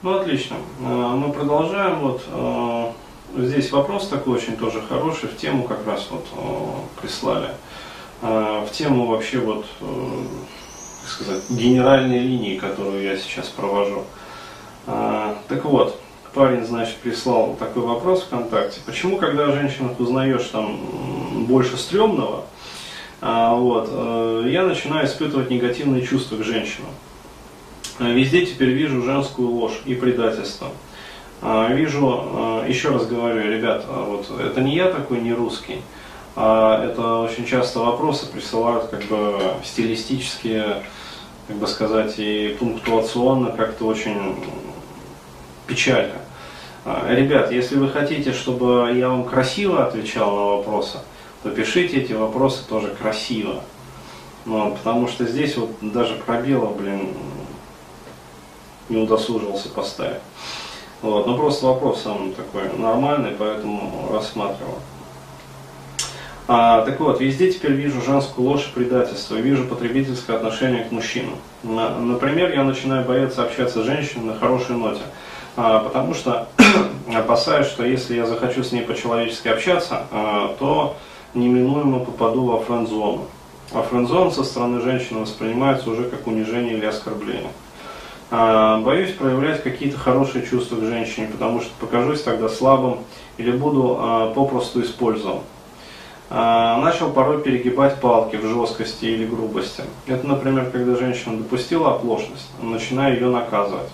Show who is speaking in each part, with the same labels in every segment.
Speaker 1: Ну, отлично. Э, мы продолжаем. Вот э, здесь вопрос такой очень тоже хороший, в тему как раз вот э, прислали. В тему вообще вот, как сказать, генеральной линии, которую я сейчас провожу. Так вот, парень, значит, прислал такой вопрос ВКонтакте. Почему, когда женщина узнаешь там больше стрёмного, вот, я начинаю испытывать негативные чувства к женщинам? Э, везде теперь вижу женскую ложь и предательство. Э, вижу, э, еще раз говорю, ребят, вот это не я такой, не русский. А это очень часто вопросы присылают как бы стилистические, как бы сказать, и пунктуационно как-то очень печально. Ребят, если вы хотите, чтобы я вам красиво отвечал на вопросы, то пишите эти вопросы тоже красиво. Ну, потому что здесь вот даже пробела, блин, не удосужился поставить. Вот, но просто вопрос сам такой нормальный, поэтому рассматривал. А, так вот, везде теперь вижу женскую ложь и предательство, вижу потребительское отношение к мужчинам. На, например, я начинаю бояться общаться с женщиной на хорошей ноте, а, потому что опасаюсь, что если я захочу с ней по-человечески общаться, а, то неминуемо попаду во френд-зону. А френд-зона со стороны женщины воспринимается уже как унижение или оскорбление. А, боюсь проявлять какие-то хорошие чувства к женщине, потому что покажусь тогда слабым или буду а, попросту использован. А, начал порой перегибать палки в жесткости или грубости. Это, например, когда женщина допустила оплошность, начинаю ее наказывать.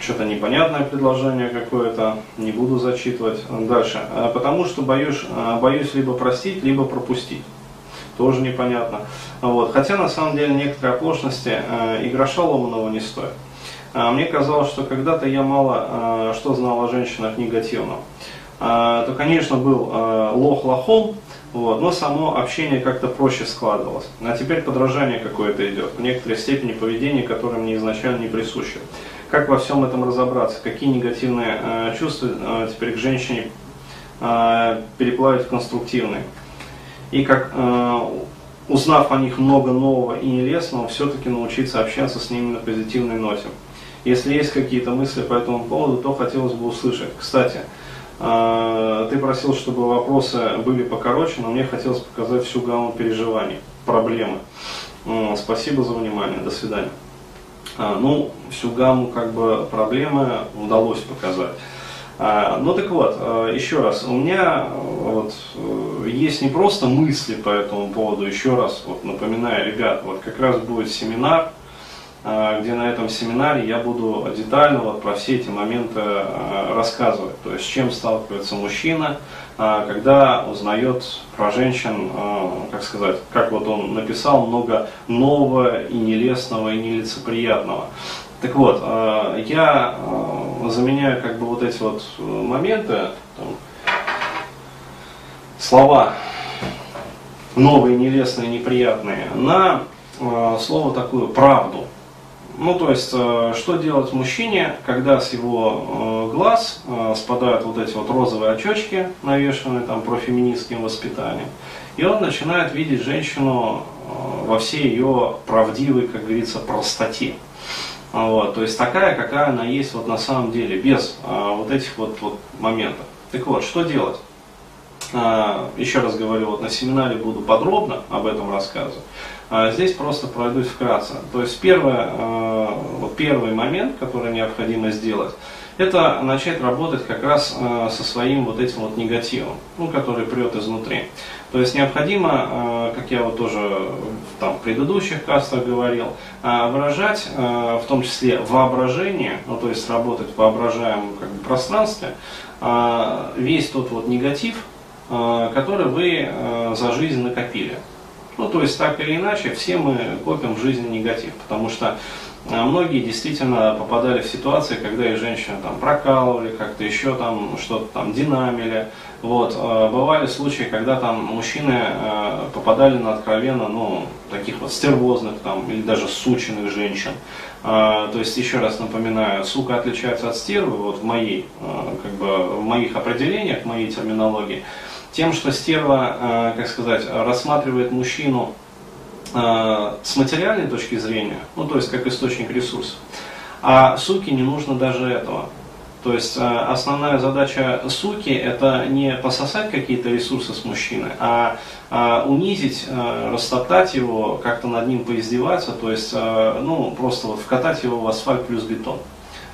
Speaker 1: Что-то непонятное предложение какое-то, не буду зачитывать. Дальше. Потому что боюсь, боюсь либо простить, либо пропустить тоже непонятно. Вот. Хотя на самом деле некоторые оплошности э, и гроша ломаного не стоят. А, мне казалось, что когда-то я мало э, что знал о женщинах негативно. Э, то, конечно, был э, лох лохом, вот, но само общение как-то проще складывалось. А теперь подражание какое-то идет, в некоторой степени поведение, которое мне изначально не присуще. Как во всем этом разобраться? Какие негативные э, чувства э, теперь к женщине э, переплавить в конструктивные? И как э, узнав о них много нового и нелестного, все-таки научиться общаться с ними на позитивной ноте. Если есть какие-то мысли по этому поводу, то хотелось бы услышать. Кстати, э, ты просил, чтобы вопросы были покороче, но мне хотелось показать всю гамму переживаний, проблемы. Э, спасибо за внимание, до свидания. А, ну, всю гамму как бы проблемы удалось показать. А, ну так вот, э, еще раз, у меня э, вот, э, есть не просто мысли по этому поводу, еще раз вот, напоминаю, ребят, вот как раз будет семинар, где на этом семинаре я буду детально вот про все эти моменты рассказывать. То есть с чем сталкивается мужчина, когда узнает про женщин, как сказать, как вот он написал, много нового и нелестного и нелицеприятного. Так вот, э, я э, заменяю как бы вот эти вот э, моменты, там, слова новые, нелестные, неприятные, на слово такую правду. Ну, то есть, что делать мужчине, когда с его глаз спадают вот эти вот розовые очечки, навешанные там профеминистским воспитанием, и он начинает видеть женщину во всей ее правдивой, как говорится, простоте. Вот, то есть такая, какая она есть вот на самом деле, без а, вот этих вот, вот моментов. Так вот, что делать? А, еще раз говорю, вот на семинаре буду подробно об этом рассказывать. А здесь просто пройдусь вкратце. То есть первое, а, вот первый момент, который необходимо сделать, это начать работать как раз э, со своим вот этим вот негативом, ну, который прет изнутри. То есть необходимо, э, как я вот тоже там, в предыдущих кастах говорил, э, выражать э, в том числе воображение, ну, то есть работать в воображаемом как бы, пространстве, э, весь тот вот негатив, э, который вы э, за жизнь накопили. Ну, то есть, так или иначе, все мы копим в жизни негатив, потому что а многие действительно попадали в ситуации, когда их женщины там прокалывали, как-то еще там что-то там динамили. Вот. А бывали случаи, когда там мужчины а, попадали на откровенно, ну, таких вот стервозных там, или даже сученных женщин. То есть, еще раз напоминаю, сука отличается от стервы, вот в моей, как бы, в моих определениях, в моей терминологии, тем, что стерва, как сказать, рассматривает мужчину э, с материальной точки зрения, ну то есть как источник ресурсов. А суке не нужно даже этого. То есть э, основная задача суки это не пососать какие-то ресурсы с мужчины, а э, унизить, э, растоптать его, как-то над ним поиздеваться, то есть ну, просто вот вкатать его в асфальт плюс бетон.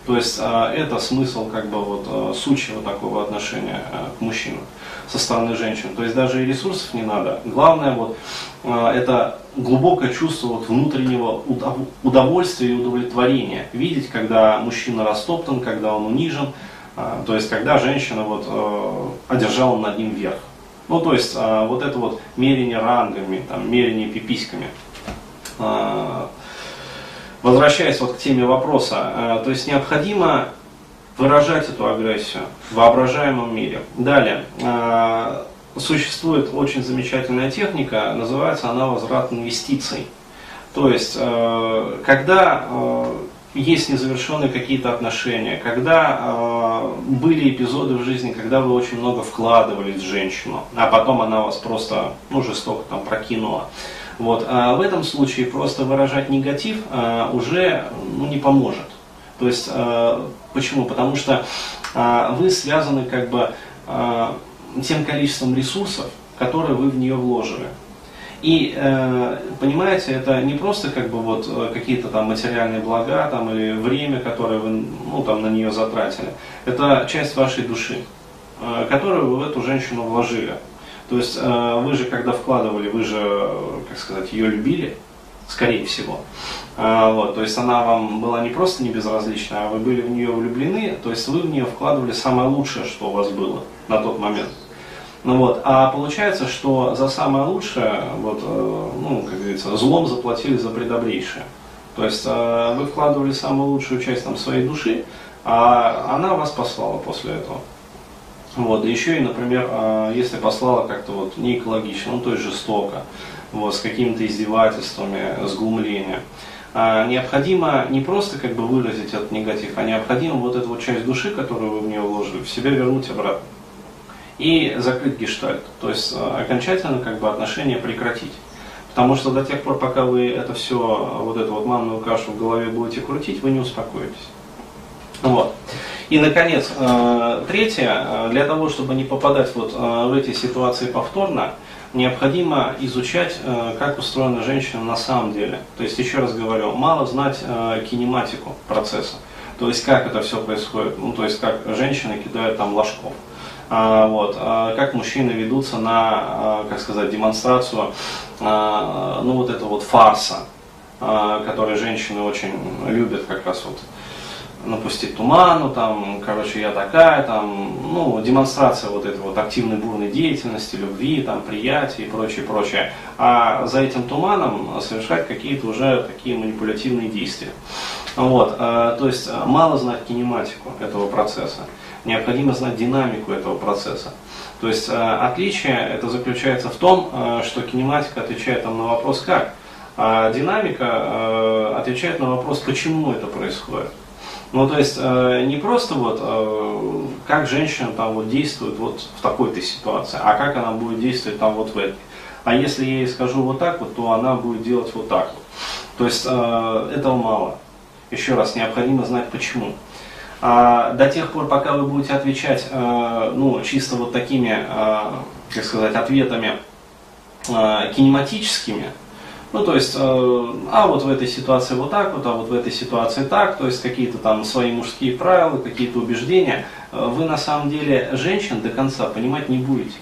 Speaker 1: То есть это смысл как бы вот сучьего такого отношения к мужчинам со стороны женщин. То есть даже и ресурсов не надо. Главное вот это глубокое чувство вот внутреннего удовольствия и удовлетворения. Видеть, когда мужчина растоптан, когда он унижен, а, то есть когда женщина вот э, одержала над ним верх. Ну, то есть а, вот это вот мерение рангами, там, мерение пиписьками. Возвращаясь вот к теме вопроса, то есть необходимо выражать эту агрессию в воображаемом мире. Далее, существует очень замечательная техника, называется она возврат инвестиций. То есть, э, когда э, есть незавершенные какие-то отношения, когда э, были эпизоды в жизни, когда вы очень много вкладывались в женщину, а потом она вас просто ну, жестоко там прокинула. Вот. А в этом случае просто выражать негатив уже ну, не поможет. То есть, почему? Потому что вы связаны как бы тем количеством ресурсов, которые вы в нее вложили. И э, понимаете, это не просто как бы вот э, какие-то там материальные блага там, или время, которое вы ну, там, на нее затратили. Это часть вашей души, э, которую вы в эту женщину вложили. То есть э, вы же когда вкладывали, вы же, как сказать, ее любили, скорее всего. Э, вот, то есть она вам была не просто не безразлична, а вы были в нее влюблены, то есть вы в нее вкладывали самое лучшее, что у вас было на тот момент. Ну вот, а получается, что за самое лучшее, вот, э, ну, как говорится, злом заплатили за предобрейшее. То есть вы вкладывали самую лучшую часть там, своей души, а она вас послала после этого. Вот, и еще и, например, э, если послала как-то вот не экологично, ну то есть жестоко, вот, с какими-то издевательствами, с глумлением, необходимо не просто как бы выразить этот негатив, а необходимо вот эту вот часть души, которую вы в нее вложили, в себя вернуть обратно и закрыть гештальт, то есть э, окончательно как бы отношения прекратить. Потому что до тех пор, пока вы это все, вот эту вот манную кашу в голове будете крутить, вы не успокоитесь. Вот. И, наконец, э, третье, э, для того, чтобы не попадать вот в эти ситуации повторно, необходимо изучать, как устроена женщина на самом деле. То есть, еще раз говорю, мало знать кинематику процесса. То есть, как это все происходит. Ну, то есть, как женщины кидают там ложков. Вот, как мужчины ведутся на, как сказать, демонстрацию, ну вот этого вот фарса, который женщины очень любят как раз вот напустить туману, там, короче, я такая, там, ну, демонстрация вот этой вот активной бурной деятельности, любви, там, приятия и прочее, прочее. А за этим туманом совершать какие-то уже такие манипулятивные действия. Вот, то есть мало знать кинематику этого процесса необходимо знать динамику этого процесса. То есть э, отличие это заключается в том, э, что кинематика отвечает там, на вопрос как, а динамика э, отвечает на вопрос, почему это происходит. Ну, то есть не просто вот как женщина там вот действует вот в такой-то ситуации, а как она будет действовать там вот в этой. А если я ей скажу вот так вот, то она будет делать вот так вот. То есть этого мало. Еще раз, необходимо знать почему а, до тех пор, пока вы будете отвечать а, ну, чисто вот такими, а, как сказать, ответами а, кинематическими, ну, то есть, а вот в этой ситуации вот так вот, а вот в этой ситуации так, то есть какие-то там свои мужские правила, какие-то убеждения, вы на самом деле женщин до конца понимать не будете.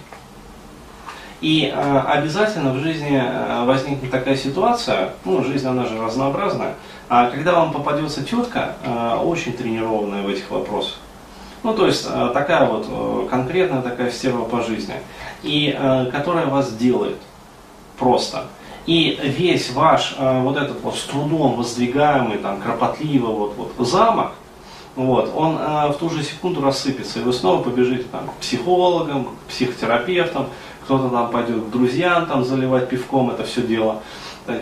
Speaker 1: И э, обязательно в жизни возникнет такая ситуация, ну, жизнь она же разнообразная, а когда вам попадется тетка, э, очень тренированная в этих вопросах, ну, то есть э, такая вот э, конкретная такая стерва по жизни, и которая вас делает просто. И весь ваш вот этот вот с трудом воздвигаемый, там, кропотливо вот, вот замок, вот, он в ту же секунду рассыпется, и вы снова побежите там, к психологам, к психотерапевтам, кто-то там пойдет к друзьям там заливать пивком это все дело.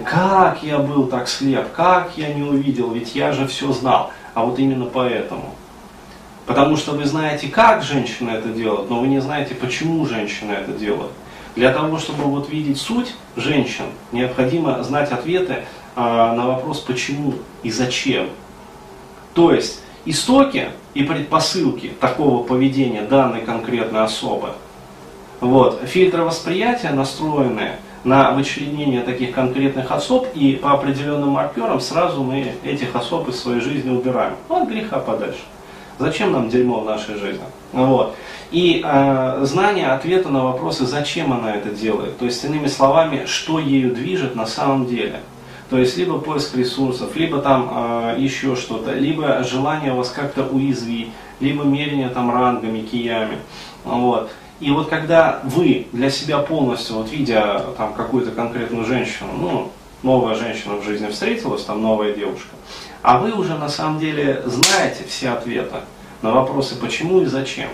Speaker 1: Как я был так слеп, как я не увидел, ведь я же все знал. А вот именно поэтому. Потому что вы знаете, как женщина это делает, но вы не знаете, почему женщина это делает. Для того, чтобы вот видеть суть женщин, необходимо знать ответы а, на вопрос почему и зачем. То есть истоки и предпосылки такого поведения данной конкретной особы. Вот, фильтры восприятия настроены на вычленение таких конкретных особ, и по определенным маркерам сразу мы этих особ из своей жизни убираем. От греха подальше. Зачем нам дерьмо в нашей жизни? Вот. И э, знание ответа на вопросы, зачем она это делает. То есть, иными словами, что ею движет на самом деле. То есть, либо поиск ресурсов, либо там э, еще что-то, либо желание вас как-то уязвить, либо мерение там рангами, киями. Вот. И вот когда вы для себя полностью, вот видя там какую-то конкретную женщину, ну, новая женщина в жизни встретилась, там новая девушка, а вы уже на самом деле знаете все ответы на вопросы почему и зачем.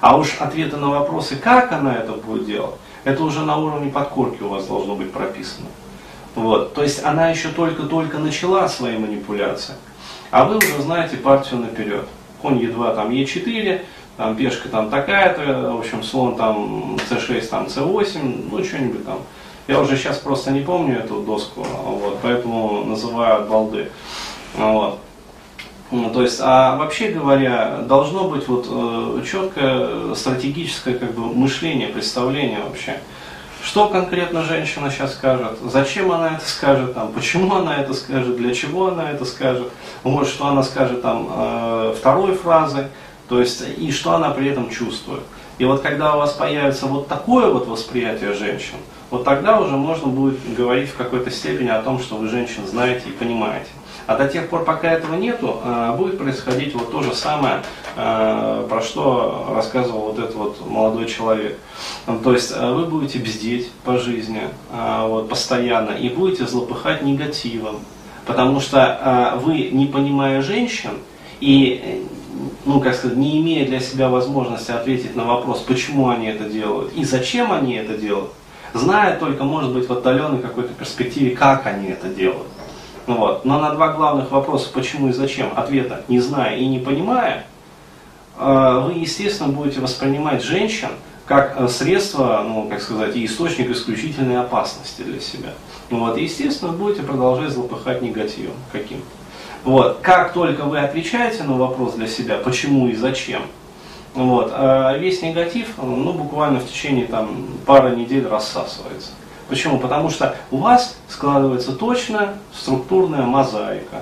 Speaker 1: А уж ответы на вопросы, как она это будет делать, это уже на уровне подкорки у вас должно быть прописано. Вот. То есть она еще только-только начала свои манипуляции, а вы уже знаете партию наперед. Конь Е2, там Е4, там пешка там такая-то, в общем, слон там c6, там c8, ну что-нибудь там. Я уже сейчас просто не помню эту доску, вот, поэтому называю от балды. Вот. Ну, то есть, а вообще говоря, должно быть вот э, четкое стратегическое как бы мышление, представление вообще. Что конкретно женщина сейчас скажет, зачем она это скажет, там, почему она это скажет, для чего она это скажет, вот что она скажет там э, второй фразой, то есть и что она при этом чувствует. И вот когда у вас появится вот такое вот восприятие женщин, вот тогда уже можно будет говорить в какой-то степени о том, что вы женщин знаете и понимаете. А до тех пор, пока этого нету, э, будет происходить вот то же самое, э, про что рассказывал вот этот вот молодой человек. То есть э, вы будете бздеть по жизни вот, постоянно и будете злопыхать негативом. Потому что вы, не понимая женщин и ну, как сказать, не имея для себя возможности ответить на вопрос, почему они это делают и зачем они это делают, зная только, может быть, в отдаленной какой-то перспективе, как они это делают. Ну вот. Но на два главных вопроса, почему и зачем, ответа не зная и не понимая, э, вы, естественно, будете воспринимать женщин как э, средство, ну, как сказать, и источник исключительной опасности для себя. Ну вот, естественно, будете продолжать злопыхать негативом каким-то. Вот. Как только вы отвечаете на вопрос для себя, почему и зачем, вот, э, весь негатив, ну, буквально в течение там, пары недель рассасывается. Почему? Потому что у вас складывается точно структурная мозаика.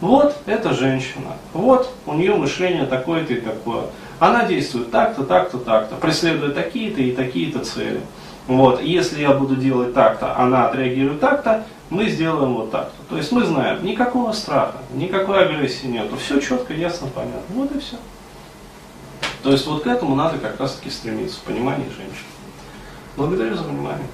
Speaker 1: Вот эта женщина, вот у нее мышление такое-то и такое. Она действует так-то, так-то, так-то, преследуя такие-то и такие-то цели. Вот, если я буду делать так-то, она отреагирует так-то, мы сделаем вот так-то. То есть мы знаем, никакого страха, никакой агрессии нету, все четко, ясно, понятно. Вот и все. То есть вот к этому надо как раз таки стремиться, в понимании женщин. Благодарю за внимание.